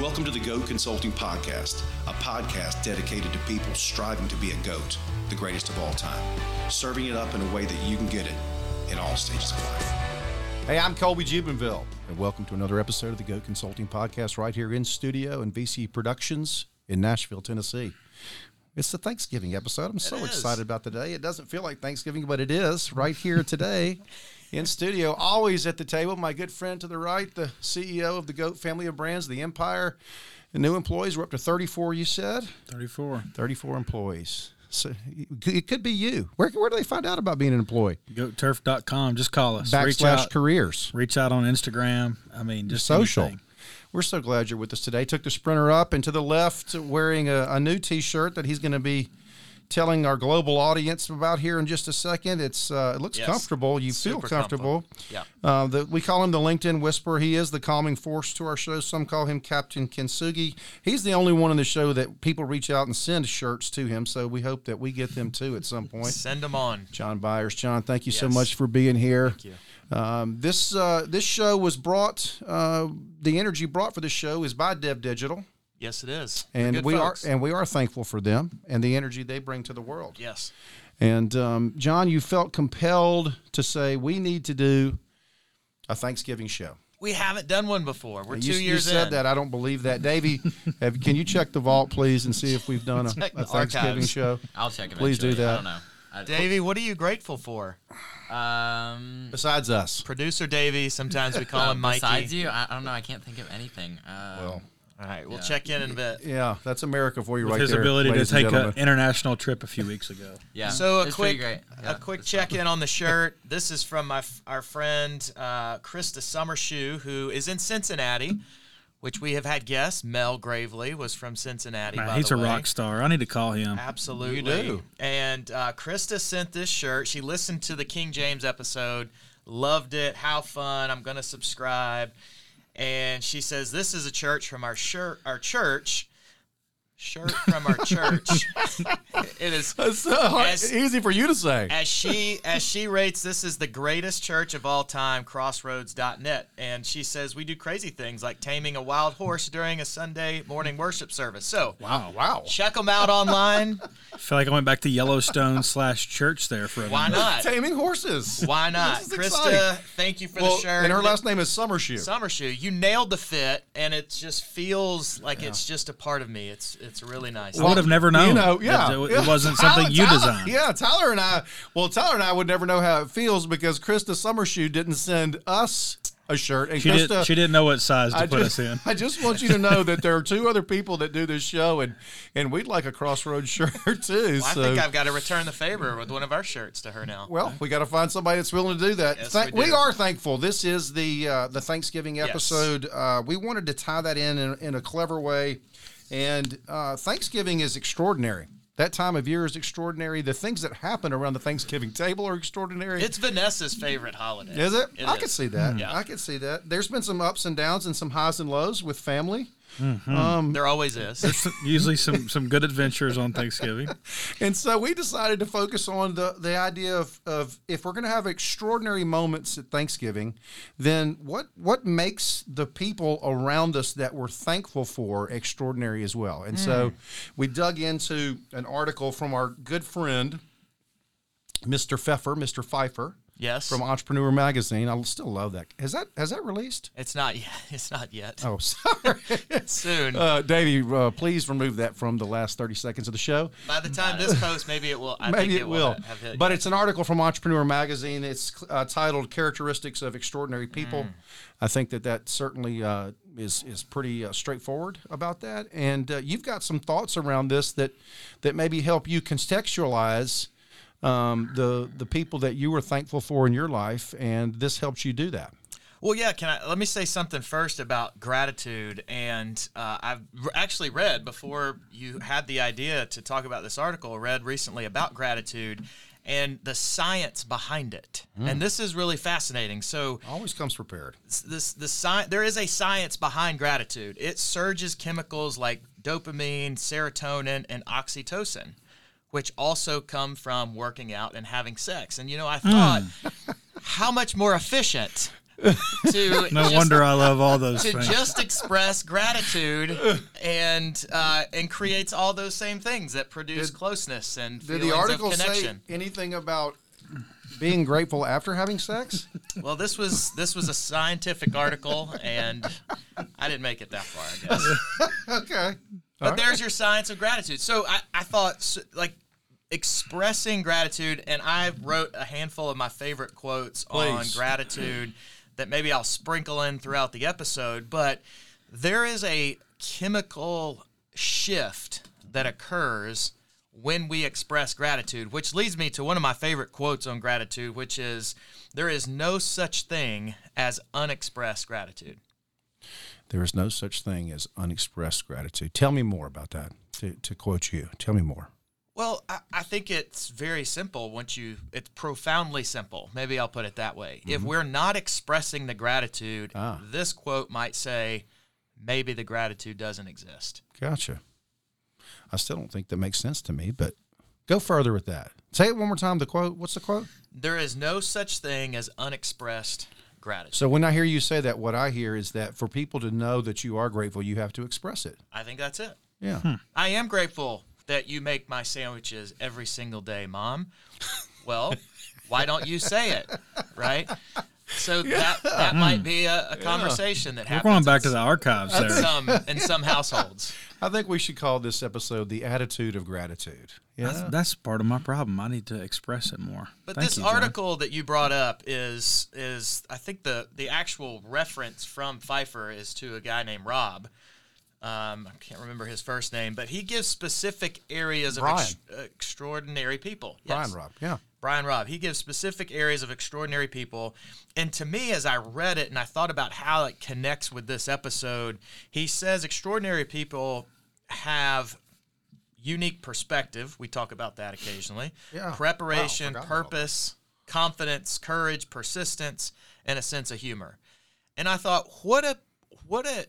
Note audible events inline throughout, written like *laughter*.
Welcome to the GOAT Consulting Podcast, a podcast dedicated to people striving to be a GOAT, the greatest of all time, serving it up in a way that you can get it in all stages of life. Hey, I'm Colby Jubenville, and welcome to another episode of the GOAT Consulting Podcast right here in studio in VC Productions in Nashville, Tennessee. It's the Thanksgiving episode. I'm so is. excited about today. It doesn't feel like Thanksgiving, but it is right here today *laughs* in studio. Always at the table, my good friend to the right, the CEO of the GOAT family of brands, the Empire. The new employees, we're up to 34, you said? 34. 34 employees. So it could be you. Where, where do they find out about being an employee? GoTurf.com. Just call us. reach Backslash out. careers. Reach out on Instagram. I mean, just social. anything. We're so glad you're with us today. Took the sprinter up and to the left, wearing a, a new T-shirt that he's going to be telling our global audience about here in just a second. It's uh, it looks Yes. comfortable. You feel Super comfortable. Yeah. Uh, the, we call him the LinkedIn Whisperer. He is the calming force to our show. Some call him Captain Kintsugi. He's the only one in the show that people reach out and send shirts to him. So we hope that we get them too at some point. Send them on. John Byers. John, thank you so much for being here. Thank you. Um, this uh, this show was brought. Uh, the energy brought for the show is by Dev Digital, Yes, it is. They're and we folks. are and we are thankful for them and the energy they bring to the world. Yes. And um, John, you felt compelled to say we need to do a Thanksgiving show. We haven't done one before. We're You, two you said in. that. I don't believe that, Davey. have, can you check the vault, please, and see if we've done a, a Thanksgiving archives. show? I'll check it. Please do that. I don't know. Davey, what are you grateful for? Um, Besides us, Producer Davey. Sometimes we call *laughs* him Mikey. besides you, I, I don't know. I can't think of anything. Uh, well, All right, we'll Yeah. check in in a bit. yeah, that's America for you With right his there. His ability to take an international trip a few weeks ago. *laughs* yeah. So a it's quick, great. a quick it's fun. check in on the *laughs* shirt. This is from my our friend uh, Krista Summershoe, who is in Cincinnati, which we have had guests. Mel Gravely was from Cincinnati. Man, by he's the a way. rock star. I need to call him. Absolutely. You do. And uh, Krista sent this shirt. She listened to the King James episode, loved it. How fun! I'm gonna subscribe. And she says this is a church from our shirt, our church. Shirt from our church. *laughs* it is It's uh, hard- As- easy for you to say. as she as she rates this is the greatest church of all time crossroads.net and she says we do crazy things like taming a wild horse during a sunday morning worship service so Wow, wow. check them out online I *laughs* feel like I went back to Yellowstone slash church there for a why minute. not Taming horses. why not This is krista exciting. thank you for Well, the shirt and her last name is Summershoe. summer shoe you nailed the fit and it just feels like it's just a part of me it's it's really nice I would have never known. You know, yeah, It, yeah. it wasn't Tyler- something you Tyler- designed. Yeah, Tyler and I. Well, Tyler and I would never know how it feels because Krista Summershoe didn't send us a shirt, and She, Krista. did, she didn't know what size to I put just, us in. *laughs* I just want you to know that there are two other people that do this show, and and we'd like a Crossroads *laughs* shirt too. Well, I so. think I've got to return the favor with one of our shirts to her now. Well, we got to find somebody that's willing to do that. Yes, Thank- we we, are thankful. This is the uh, the Thanksgiving Yes. episode. Uh, we wanted to tie that in in, in a clever way, and uh, Thanksgiving is extraordinary. That time of year is extraordinary. The things that happen around the Thanksgiving table are extraordinary. It's Vanessa's favorite holiday. is it? It I is. could see that. Yeah. I can see that. There's been some ups and downs and some highs and lows with family. Mm-hmm. Um, there always is. Usually some, some good adventures on Thanksgiving. *laughs* And so we decided to focus on the, the idea of, of if we're going to have extraordinary moments at Thanksgiving, then what what makes the people around us that we're thankful for extraordinary as well? And so mm. we dug into an article from our good friend, Mr. Pfeffer, Mr. Pfeiffer, Yes. from Entrepreneur Magazine. I still love that. Has that has that released? it's not yet. *laughs* It's not yet. Oh, *laughs* sorry. *laughs* Soon. uh, Davey, uh, please remove that from the last 30 seconds of the show. By the time this post, maybe it will. I Maybe think it will. Hit But it's an article from Entrepreneur Magazine. It's uh, titled "Characteristics of Extraordinary People." Mm. I think that that certainly uh, is is pretty uh, straightforward about that. And uh, you've got some thoughts around this that that maybe help you contextualize um, the the people that you were thankful for in your life, and this helps you do that. Well, yeah. Can I let me say something first about gratitude? And uh, I've actually read before you had the idea to talk about this article. Read recently about gratitude and the science behind it. And this is really fascinating. So Always comes prepared. this the sci- there is a science behind gratitude. It surges chemicals like dopamine, serotonin, and oxytocin, which also come from working out and having sex. And you know, I thought, how much more efficient to *laughs* No just- wonder I love all those to things. just express gratitude and uh, and creates all those same things that produce Did- closeness and Did feelings the article of say anything about being grateful after having sex? *laughs* Well, this was this was a scientific article, and I didn't make it that far, I guess. *laughs* okay. But there's your science of gratitude. So I, I thought, s- like, expressing gratitude, and I wrote a handful of my favorite quotes on gratitude that maybe I'll sprinkle in throughout the episode. But there is a chemical shift that occurs when we express gratitude, which leads me to one of my favorite quotes on gratitude, which is There is no such thing as unexpressed gratitude. There is no such thing as unexpressed gratitude. Tell me more about that. To, to quote you, tell me more. Well, I, I think it's very simple once you, it's profoundly simple. Maybe I'll put it that way. If we're not expressing the gratitude, Ah. this quote might say, maybe the gratitude doesn't exist. Gotcha. I still don't think that makes sense to me, but go further with that. Say it one more time. The quote. What's the quote? There is no such thing as unexpressed gratitude. So when I hear you say that, what I hear is that for people to know that you are grateful, you have to express it. I think that's it. Yeah. I am grateful that you make my sandwiches every single day, Mom. Well, why don't you say it, right? So that that hmm. might be a, a conversation that happens. We're going back to the archives in there. some in some households. *laughs* I think we should call this episode "The Attitude of Gratitude." Yeah. That's, that's part of my problem. I need to express it more. But Thank this you, John. article that you brought up is is I think the the actual reference from Pfeiffer is to a guy named Rob. Um, I can't remember his first name, but he gives specific areas of ex- extraordinary people. Brian Yes. Rob. Yeah. Brian Robb. He gives specific areas of extraordinary people. And to me, as I read it and I thought about how it connects with this episode, he says extraordinary people have unique perspective. We talk about that occasionally. Yeah. Preparation, Wow, purpose, confidence, courage, persistence, and a sense of humor. And I thought, what a what a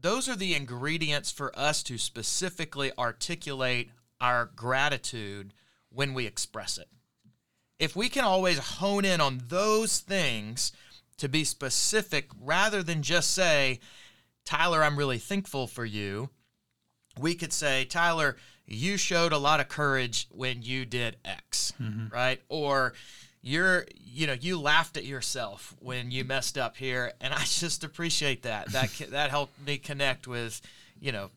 those are the ingredients for us to specifically articulate our gratitude when we express it. If we can always hone in on those things to be specific rather than just say, Tyler, I'm really thankful for you, we could say, Tyler, you showed a lot of courage when you did X, mm-hmm. right? Or you're, you know, you laughed at yourself when you messed up here, and I *laughs* just appreciate that. That that helped me connect with, you know,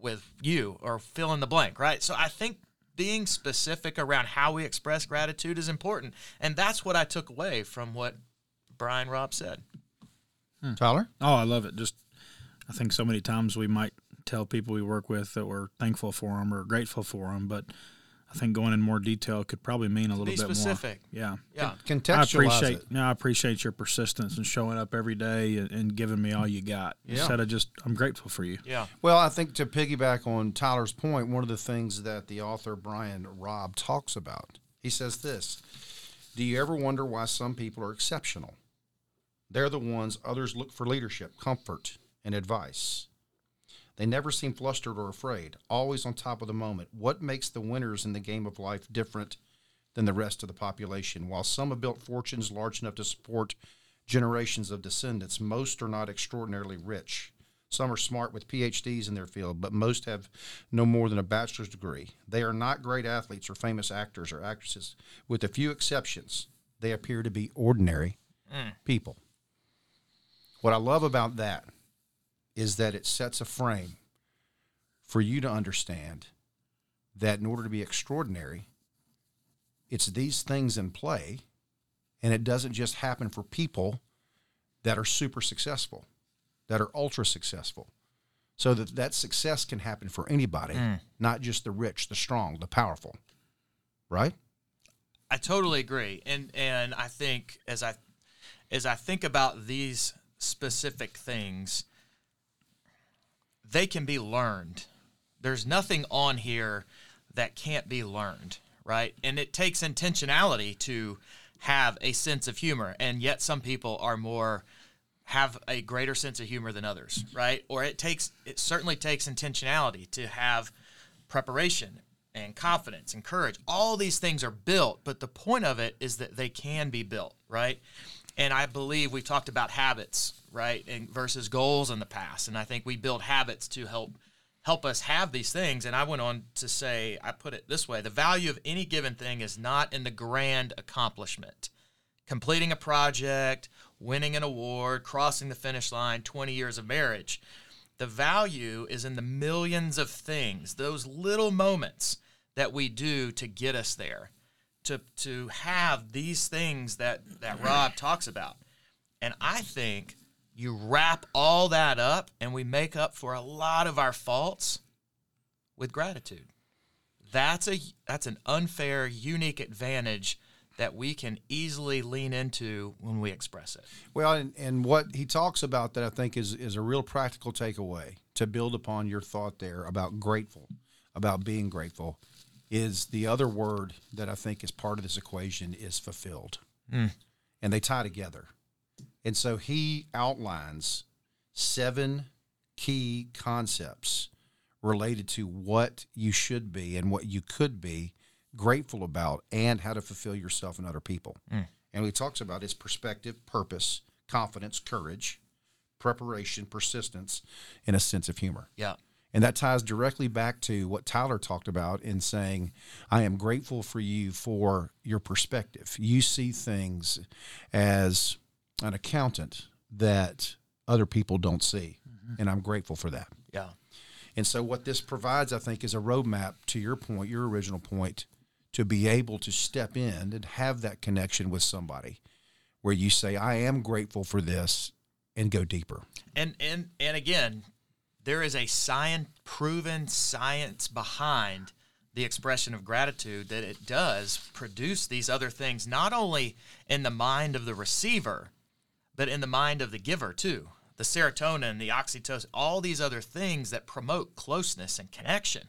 with you or fill in the blank, right? So I think being specific around how we express gratitude is important, and that's what I took away from what Brian Robb said. Hmm. Tyler. Oh, I love it. Just, I think so many times we might tell people we work with that we're thankful for them or grateful for them, but I think going in more detail could probably mean a little Be bit specific. more. Yeah. Yeah. I Contextualize appreciate it. no, I appreciate your persistence and showing up every day and, and giving me all you got. Yeah. Instead of just I'm grateful for you. Yeah. Well, I think to piggyback on Tyler's point, one of the things that the author Brian Robb talks about, he says this Do you ever wonder why some people are exceptional? They're the ones others look for leadership, comfort, and advice. They never seem flustered or afraid, always on top of the moment. What makes the winners in the game of life different than the rest of the population? While some have built fortunes large enough to support generations of descendants, most are not extraordinarily rich. Some are smart with PhDs in their field, but most have no more than a bachelor's degree. They are not great athletes or famous actors or actresses. With a few exceptions, they appear to be ordinary mm. people. What I love about that is that it sets a frame for you to understand that in order to be extraordinary, it's these things in play, and it doesn't just happen for people that are super successful, that are ultra successful. So that that success can happen for anybody, hmm. not just the rich, the strong, the powerful. Right? I totally agree, and and I think as I as I think about these specific things, they can be learned. There's nothing on here that can't be learned, right? And it takes intentionality to have a sense of humor, and yet some people are more have a greater sense of humor than others, right? Or it takes it certainly takes intentionality to have preparation and confidence and courage. All these things are built, but the point of it is that they can be built, right? And I believe we've talked about habits, right, and versus goals in the past, and I think we build habits to help help us have these things. And I went on to say, I put it this way: the value of any given thing is not in the grand accomplishment, completing a project, winning an award, crossing the finish line, 20 years of marriage. The value is in the millions of things, those little moments that we do to get us there, to to have these things that that Rob talks about. And I think you wrap all that up and we make up for a lot of our faults with gratitude. That's a that's an unfair, unique advantage that we can easily lean into when we express it. Well, and, and what he talks about that I think is is a real practical takeaway to build upon your thought there about grateful, about being grateful, is the other word that I think is part of this equation is fulfilled, hmm. and they tie together. And so he outlines seven key concepts related to what you should be and what you could be grateful about and how to fulfill yourself and other people. Mm. And he talks about his perspective, purpose, confidence, courage, preparation, persistence, and a sense of humor. Yeah. And that ties directly back to what Tyler talked about in saying, I am grateful for you for your perspective. You see things as an accountant that other people don't see. Mm-hmm. And I'm grateful for that. Yeah. And so, what this provides, I think, is a roadmap to your point, your original point, to be able to step in and have that connection with somebody where you say, I am grateful for this and go deeper. And and and again, there is a science proven science behind the expression of gratitude that it does produce these other things not only in the mind of the receiver, but in the mind of the giver too. The serotonin, the oxytocin, all these other things that promote closeness and connection.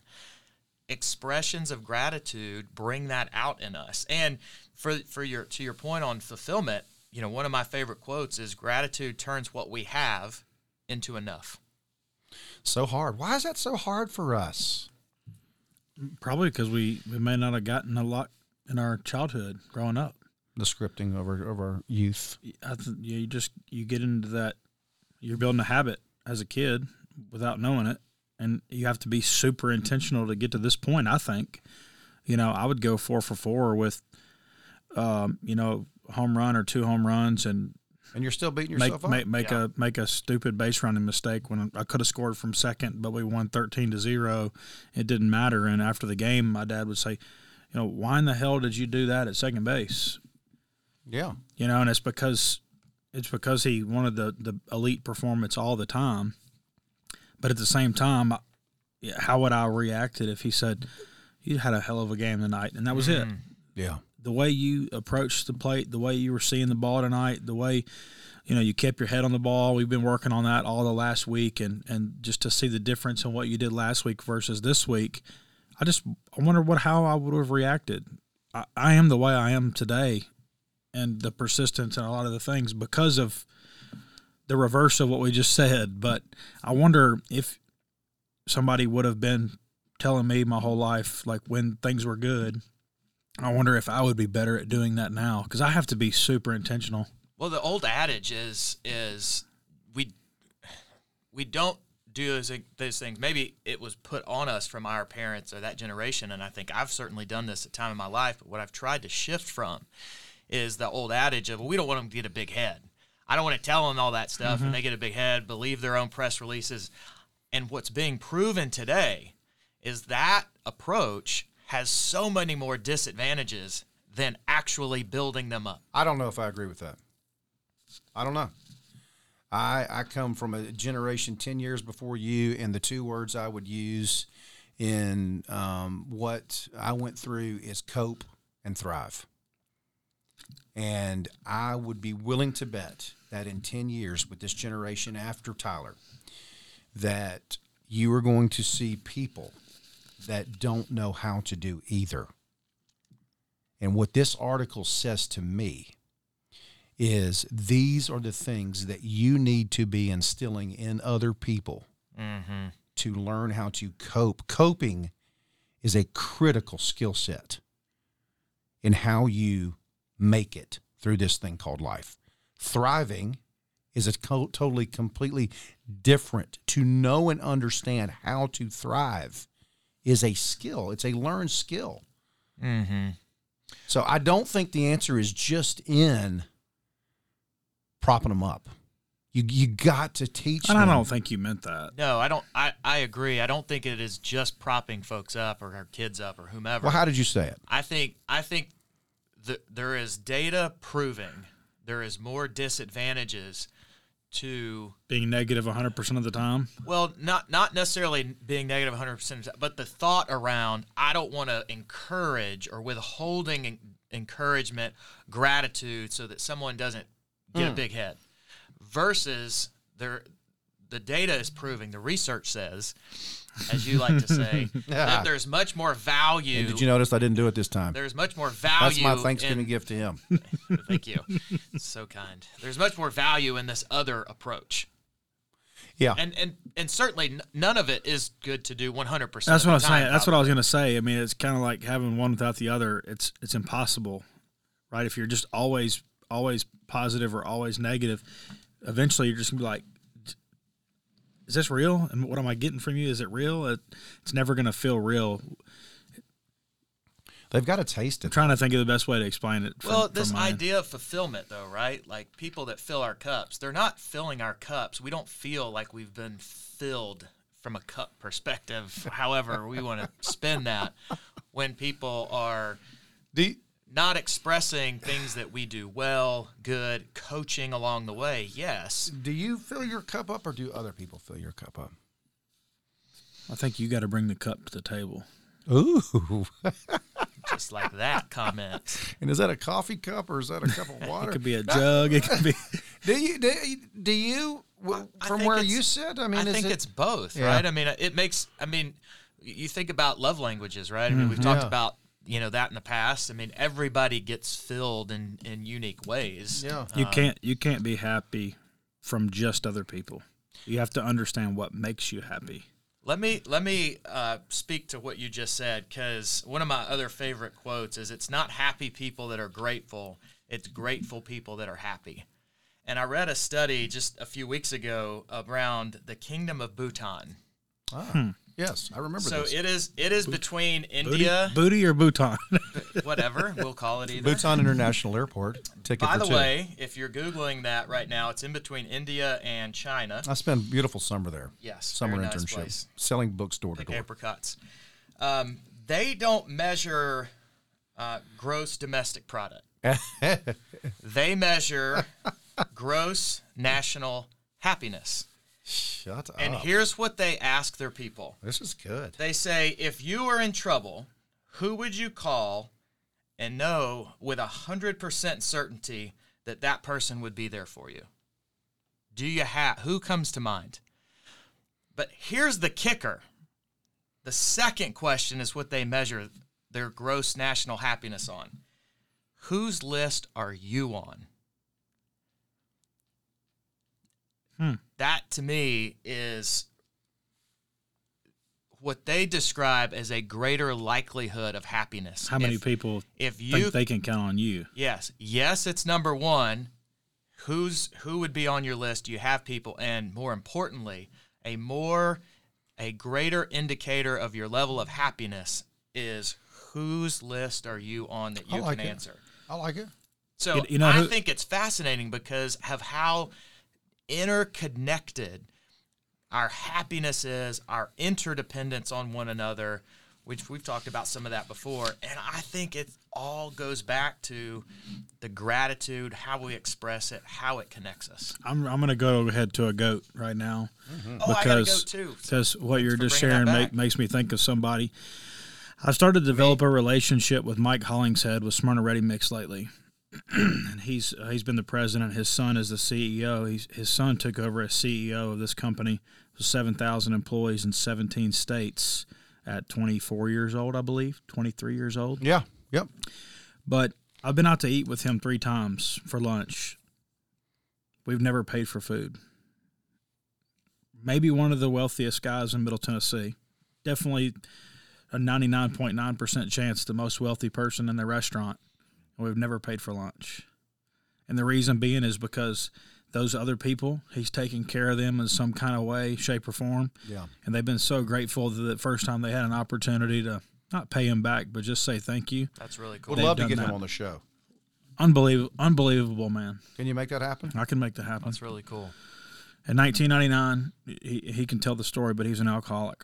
Expressions of gratitude bring that out in us. And for for your to your point on fulfillment, you know, one of my favorite quotes is gratitude turns what we have into enough. So hard. Why is that so hard for us? Probably because we, we may not have gotten a lot in our childhood growing up. The scripting of our, of our youth. Th- you just you get into that. You're building a habit as a kid without knowing it, and you have to be super intentional to get to this point. I think, you know, I would go four for four with, um, you know, home run or two home runs, and And you're still beating make yourself up? make make Yeah. a make a stupid base running mistake when I could have scored from second, but we won thirteen to zero. It didn't matter. And after the game, my dad would say, "You know, why in the hell did you do that at second base?" Yeah. You know, and it's because it's because he wanted the the elite performance all the time. But at the same time, how would I react if he said, "You had a hell of a game tonight," and that was it? Mm-hmm. Yeah. the way you approached the plate, the way you were seeing the ball tonight, the way you know you kept your head on the ball. We've been working on that all the last week, and and just to see the difference in what you did last week versus this week, I just I wonder what how I would have reacted. I, I am the way I am today, and the persistence and a lot of the things because of the reverse of what we just said. But I wonder if somebody would have been telling me my whole life, like when things were good, I wonder if I would be better at doing that now because I have to be super intentional. Well, the old adage is is we we don't do those, those things. Maybe it was put on us from our parents or that generation, and I think I've certainly done this at time in my life. But what I've tried to shift from is the old adage of well, we don't want them to get a big head. I don't want to tell them all that stuff, and they get a big head, believe their own press releases. And what's being proven today is that approach has so many more disadvantages than actually building them up. I don't know if I agree with that. I don't know. I I come from a generation ten years before you, and the two words I would use in um, what I went through is cope and thrive. And I would be willing to bet that in 10 years with this generation after Tyler, that you are going to see people that don't know how to do either. And what this article says to me is these are the things that you need to be instilling in other people mm-hmm. to learn how to cope. Coping is a critical skill set in how you make it through this thing called life. Thriving is a co- totally, completely different. To know and understand how to thrive is a skill, it's a learned skill. Mm-hmm. So I don't think the answer is just in propping them up. You you got to teach And I don't think you meant that. No, I don't. I, I agree. I don't think it is just propping folks up or our kids up or whomever. Well, how did you say it? I think I think th- there is data proving there is more disadvantages to Being negative 100% of the time. well not not necessarily being negative 100% but the thought around I don't want to encourage or withholding encouragement gratitude so that someone doesn't get a mm. big head versus there the data is proving the research says as you like to say *laughs* that there's much more value And did you notice I didn't do it this time? there's much more value That's my Thanksgiving in, gift to him. *laughs* Thank you. so kind. There's much more value in this other approach. Yeah. And and and certainly none of it is good to do 100%. That's of what I was the time, saying. That's what I was going to say. I mean, it's kind of like having one without the other. It's it's impossible, right? If you're just always always positive or always negative, eventually you're just gonna be like, "Is this real? And what am I getting from you? Is it real? It, it's never going to feel real." They've got to taste I'm it. trying to think of the best way to explain it. From, Well, this mine. idea of fulfillment though, right? Like people that fill our cups, they're not filling our cups. We don't feel like we've been filled from a cup perspective, *laughs* however we want to spin that. When people are Do not expressing things that we do well, good, coaching along the way, yes. do you fill your cup up or do other people fill your cup up? I think you got to bring the cup to the table. Ooh. *laughs* just like that comment. And is that a coffee cup or is that a cup of *laughs* water? It could be a jug. It could be. *laughs* do you do, you- do you w- I from think where you sit? I mean, I is think it, it's both, Yeah. right? I mean, it makes. I mean, you think about love languages, right? I mean, mm-hmm. we've talked Yeah. about you know that in the past. I mean, everybody gets filled in in unique ways. Yeah. You can't you can't be happy from just other people. You have to understand what makes you happy. Let me let me uh, speak to what you just said because one of my other favorite quotes is, "It's not happy people that are grateful; it's grateful people that are happy." And I read a study just a few weeks ago around the kingdom of Bhutan. Ah, yes, I remember So this. it is it is between India, booty or Bhutan? *laughs* whatever we'll call it either. Bhutan International Airport ticket By for the two. way, if you're googling that right now, it's in between India and China. I spent a beautiful summer there. Yes, summer very nice internship, place. selling books door to Pick door. apricots. Um, they don't measure uh, gross domestic product. *laughs* they measure gross national happiness. Shut up. And here's what they ask their people. this is good. They say, if you were in trouble, who would you call and know with a 100% certainty that that person would be there for you? Do you have, who comes to mind? But here's the kicker. The second question is what they measure their gross national happiness on. Whose list are you on? Hmm. That to me is what they describe as a greater likelihood of happiness. How many If- people If you think they can count on you? Yes. Yes, it's number one. Who's who would be on your list? You have people? And more importantly, a more a greater indicator of your level of happiness is whose list are you on that you like can it. answer. I like it. So You- you know I who- think it's fascinating because of how interconnected our happiness is, our interdependence on one another, which we've talked about some of that before. And I think it all goes back to the gratitude, how we express it, how it connects us. I'm I'm gonna go ahead to a goat right now mm-hmm. Oh, I gotta go because too. because what you're just sharing make, makes me think of somebody. I've started to develop a relationship with Mike Hollingshead with Smyrna Ready Mix lately, *clears throat* and he's uh, he's been the president. His son is the CEO. He's, his son took over as CEO of this company. with seven thousand employees in seventeen states at twenty four years old, I believe, twenty three years old. Yeah. Yep. But I've been out to eat with him three times for lunch. We've never paid for food. Maybe one of the wealthiest guys in Middle Tennessee. Definitely a 99.9% chance the most wealthy person in the restaurant. And we've never paid for lunch. And the reason being is because those other people, he's taking care of them in some kind of way, shape, or form. Yeah. And they've been so grateful that the first time they had an opportunity to not pay him back, but just say thank you. That's really cool. Would love to done get him on the show. Unbelievable, unbelievable, man. Can you make that happen? I can make that happen. That's really cool. In 1999, he, he can tell the story, but he's an alcoholic.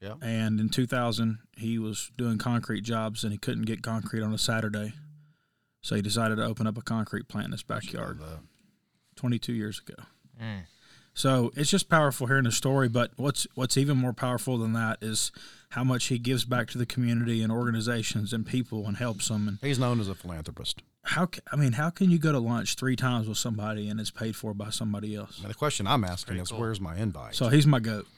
Yeah. And in 2000, he was doing concrete jobs and he couldn't get concrete on a Saturday. So he decided to open up a concrete plant in his backyard 22 years ago. Mm. So it's just powerful hearing the story. But what's what's even more powerful than that is how much he gives back to the community and organizations and people and helps them. And He's known as a philanthropist. how ca- I mean, how can you go to lunch three times with somebody and it's paid for by somebody else? And the question I'm asking is, where's my invite? So he's my goat.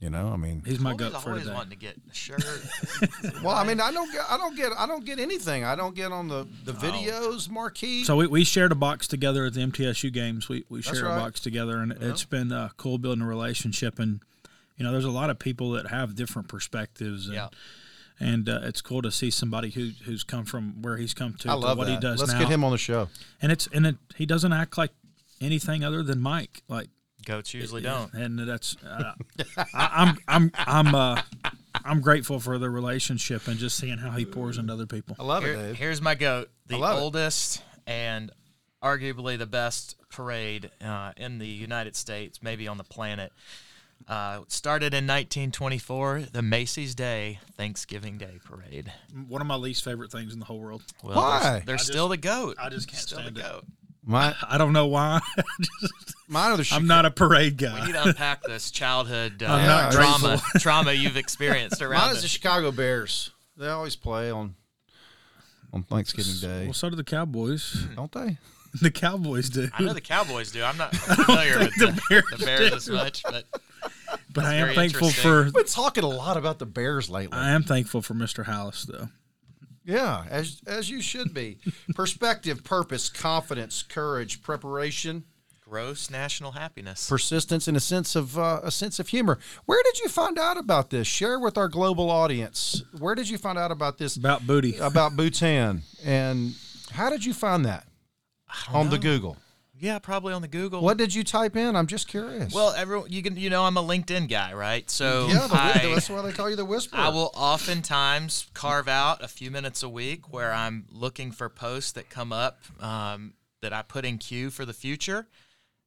You know, I mean, He's my Always, goat for always today. wanting to get a shirt. *laughs* well, I mean, I don't get, I don't get, I don't get anything. I don't get on the the videos marquee. So we, we shared a box together at the MTSU games. We we That's shared right. a box together, and it's been uh, cool building a relationship. And you know, there's a lot of people that have different perspectives. And, Yeah. And uh, it's cool to see somebody who who's come from where he's come to, I to what that. he does Let's now. get him on the show. and it's and it, he doesn't act like anything other than Mike. Like Goats usually don't. and that's *laughs* uh, I, I'm I'm I'm uh, I'm grateful for the relationship and just seeing how he pours into other people. I love it, Here- Dave. here's my goat. The love it. oldest and arguably the best parade uh, in the United States, maybe on the planet. Uh, started in 1924, the Macy's Day Thanksgiving Day Parade. One of my least favorite things in the whole world. Well, Why? They're, they're still the goat. I just can't still stand the it. goat. My, I don't know why. *laughs* mine are the. I'm not a parade guy. We need to unpack this childhood *laughs* uh, I'm not trauma *laughs* trauma you've experienced around Mine is it. the Chicago Bears. They always play on on Thanksgiving Day, Well, so do the Cowboys. don't they? The Cowboys do. I know the Cowboys do. I'm not familiar with the, Bears the Bears as much, but but I am thankful for We've been talking a lot about the Bears lately. I am thankful for Mr. Halas though. Yeah, as as you should be. Perspective, purpose, confidence, courage, preparation, gross national happiness. persistence, and a sense of uh, a sense of humor. Where did you find out about this? Share with our global audience. Where did you find out about this About booty. about Bhutan, and how did you find that on the Google? Yeah, probably on the Google. What did you type in? I'm just curious. Well, everyone, you can, you know, I'm a LinkedIn guy, right? So yeah, the, I, that's why they call you the Whisperer. I will oftentimes carve out a few minutes a week where I'm looking for posts that come up um, that I put in queue for the future,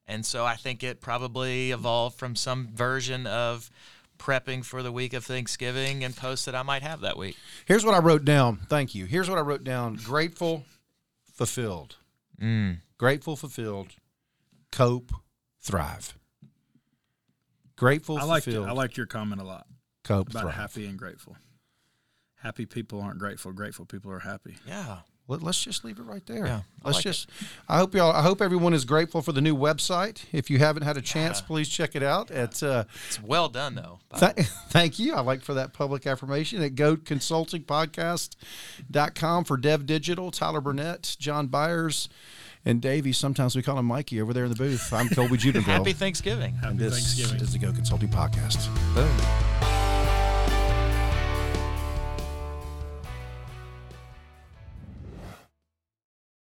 and so I think it probably evolved from some version of prepping for the week of Thanksgiving and posts that I might have that week. Here's what I wrote down. Thank you. Here's what I wrote down. Grateful, fulfilled. Mm. Grateful, fulfilled. Cope, thrive. Grateful, I like fulfilled. I like your comment a lot cope, about thrive. happy and grateful. Happy people aren't grateful. Grateful people are happy. Yeah. Let, us just leave it right there. Yeah, let's like it. just. I hope y'all. I hope everyone is grateful for the new website. If you haven't had a chance, *laughs* please check it out. At uh, It's well done though. Th- *laughs* thank you. I like for that public affirmation at goatconsultingpodcast.com for Dev Digital, Tyler Burnett, John Byers, and Davey. Sometimes we call him Mikey over there in the booth. I'm Colby *laughs* Jubenville. Happy Thanksgiving. Happy this Thanksgiving. is the GOAT Consulting Podcast. Boom.